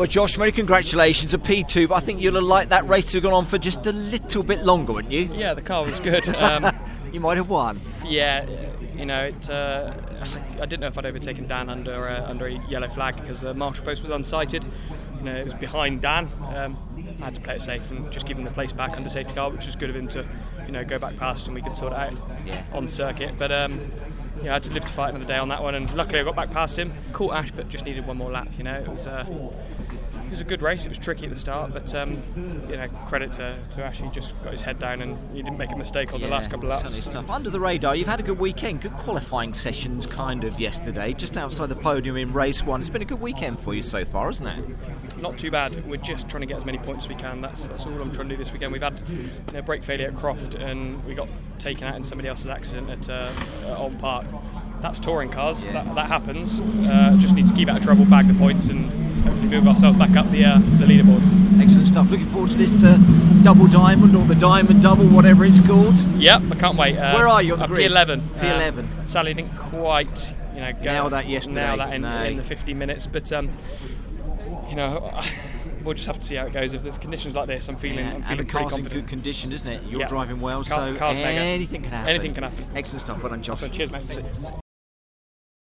Well, Josh, many congratulations. A P2, but I think you'll have liked that race to have gone on for just a little bit longer, wouldn't you? Yeah, the car was good. Um, you might have won. Yeah, you know, it, uh, I didn't know if I'd overtaken Dan under uh, under a yellow flag because the marshal post was unsighted. You know, it was behind Dan. Um, I had to play it safe and just give him the place back under safety car, which was good of him to, you know, go back past and we could sort it out Yeah. on circuit. But um, yeah, I had to live to fight another day on that one, and luckily I got back past him. Caught Ash, but just needed one more lap. You know, it was. Uh, it was a good race. It was tricky at the start, but um, you know, credit to, to Ash. He just got his head down and he didn't make a mistake on the last couple of laps. Stuff. Under the radar, you've had a good weekend. Good qualifying sessions, kind of, yesterday, just outside the podium in race one. It's been a good weekend for you so far, isn't it? Not too bad. We're just trying to get as many points as we can. That's that's all I'm trying to do this weekend. We've had you know, brake failure at Croft, and we got taken out in somebody else's accident at, uh, at Oulton Park. That's touring cars. That, that happens. Uh, just need to keep out of trouble, bag the points, and hopefully move ourselves back up the uh, the leaderboard. Excellent stuff. Looking forward to this uh, double diamond or the diamond double, whatever it's called. Yep, I can't wait. Uh, Where are you on the uh, grid? P11. P11. Uh, Sally didn't quite, you know, go, Nail that yesterday. Nail that in, No. in the 15 minutes, but um, you know, we'll just have to see how it goes. If there's conditions like this, I'm feeling, Yeah, I'm feeling and the car's in confident. good condition, isn't it? You're Yeah. driving well, Car- so car's mega. anything can happen. Anything can happen. Excellent stuff. Well done, Josh. So cheers, mate.